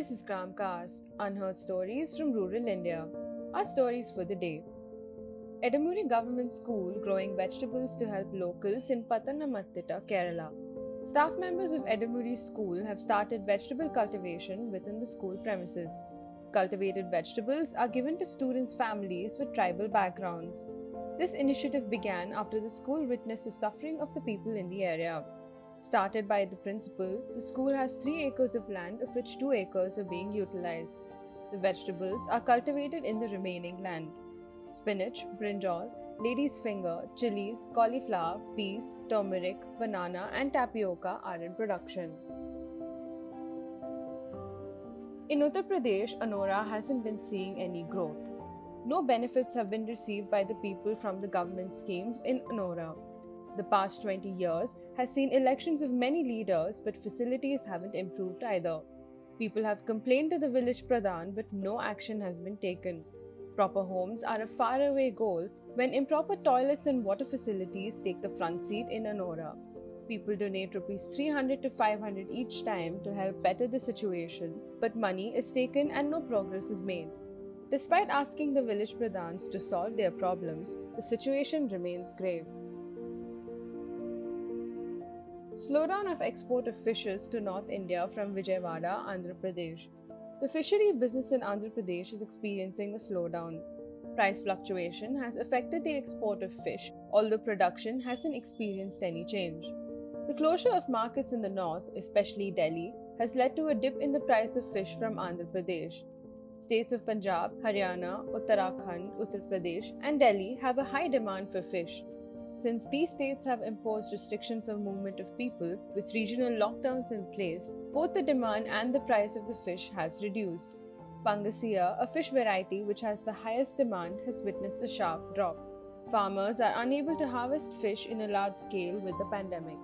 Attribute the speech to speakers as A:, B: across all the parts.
A: This is Gramcast, unheard stories from rural India. Our stories for the day. Edamuri Government School growing vegetables to help locals in Pathanamthitta, Kerala. Staff members of Edamuri School have started vegetable cultivation within the school premises. Cultivated vegetables are given to students' families with tribal backgrounds. This initiative began after the school witnessed the suffering of the people in the area. Started by the principal, the school has 3 acres of land, of which 2 acres are being utilized. The vegetables are cultivated in the remaining land. Spinach, brinjal, lady's finger, chilies, cauliflower, peas, turmeric, banana, and tapioca are in production. In Uttar Pradesh, Anora hasn't been seeing any growth. No benefits have been received by the people from the government schemes in Anora. The past 20 years has seen elections of many leaders, but facilities haven't improved either. People have complained to the village pradhan, but no action has been taken. Proper homes are a faraway goal when improper toilets and water facilities take the front seat in Anora. People donate rupees 300 to 500 each time to help better the situation, but money is taken and no progress is made. Despite asking the village pradhans to solve their problems, the situation remains grave. Slowdown of export of fishes to North India from Vijayawada, Andhra Pradesh. The fishery business in Andhra Pradesh is experiencing a slowdown. Price fluctuation has affected the export of fish, although production hasn't experienced any change. The closure of markets in the north, especially Delhi, has led to a dip in the price of fish from Andhra Pradesh. States of Punjab, Haryana, Uttarakhand, Uttar Pradesh, and Delhi have a high demand for fish. Since these states have imposed restrictions of movement of people with regional lockdowns in place, both the demand and the price of the fish has reduced. Pangasius, a fish variety which has the highest demand, has witnessed a sharp drop. Farmers are unable to harvest fish in a large scale with the pandemic.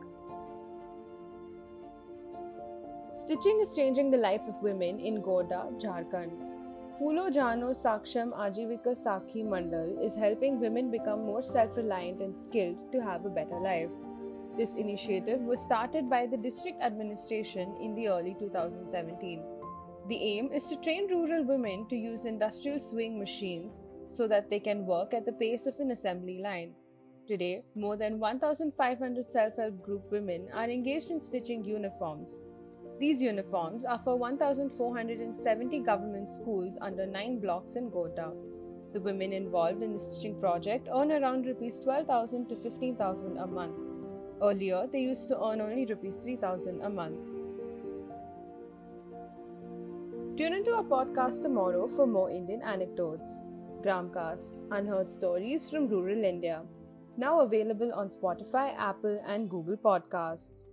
A: Stitching is changing the life of women in Godda, Jharkhand. Phulo Jano Saksham Ajivika Sakhi Mandal is helping women become more self reliant and skilled to have a better life. This initiative was started by the district administration in the early 2017. The aim is to train rural women to use industrial sewing machines so that they can work at the pace of an assembly line. Today, more than 1,500 self help group women are engaged in stitching uniforms. These uniforms are for 1,470 government schools under 9 blocks in Godda. The women involved in the stitching project earn around rupees 12,000 to 15,000 a month. Earlier, they used to earn only rupees 3,000 a month. Tune into our podcast tomorrow for more Indian anecdotes. Gramcast, unheard stories from rural India. Now available on Spotify, Apple, and Google Podcasts.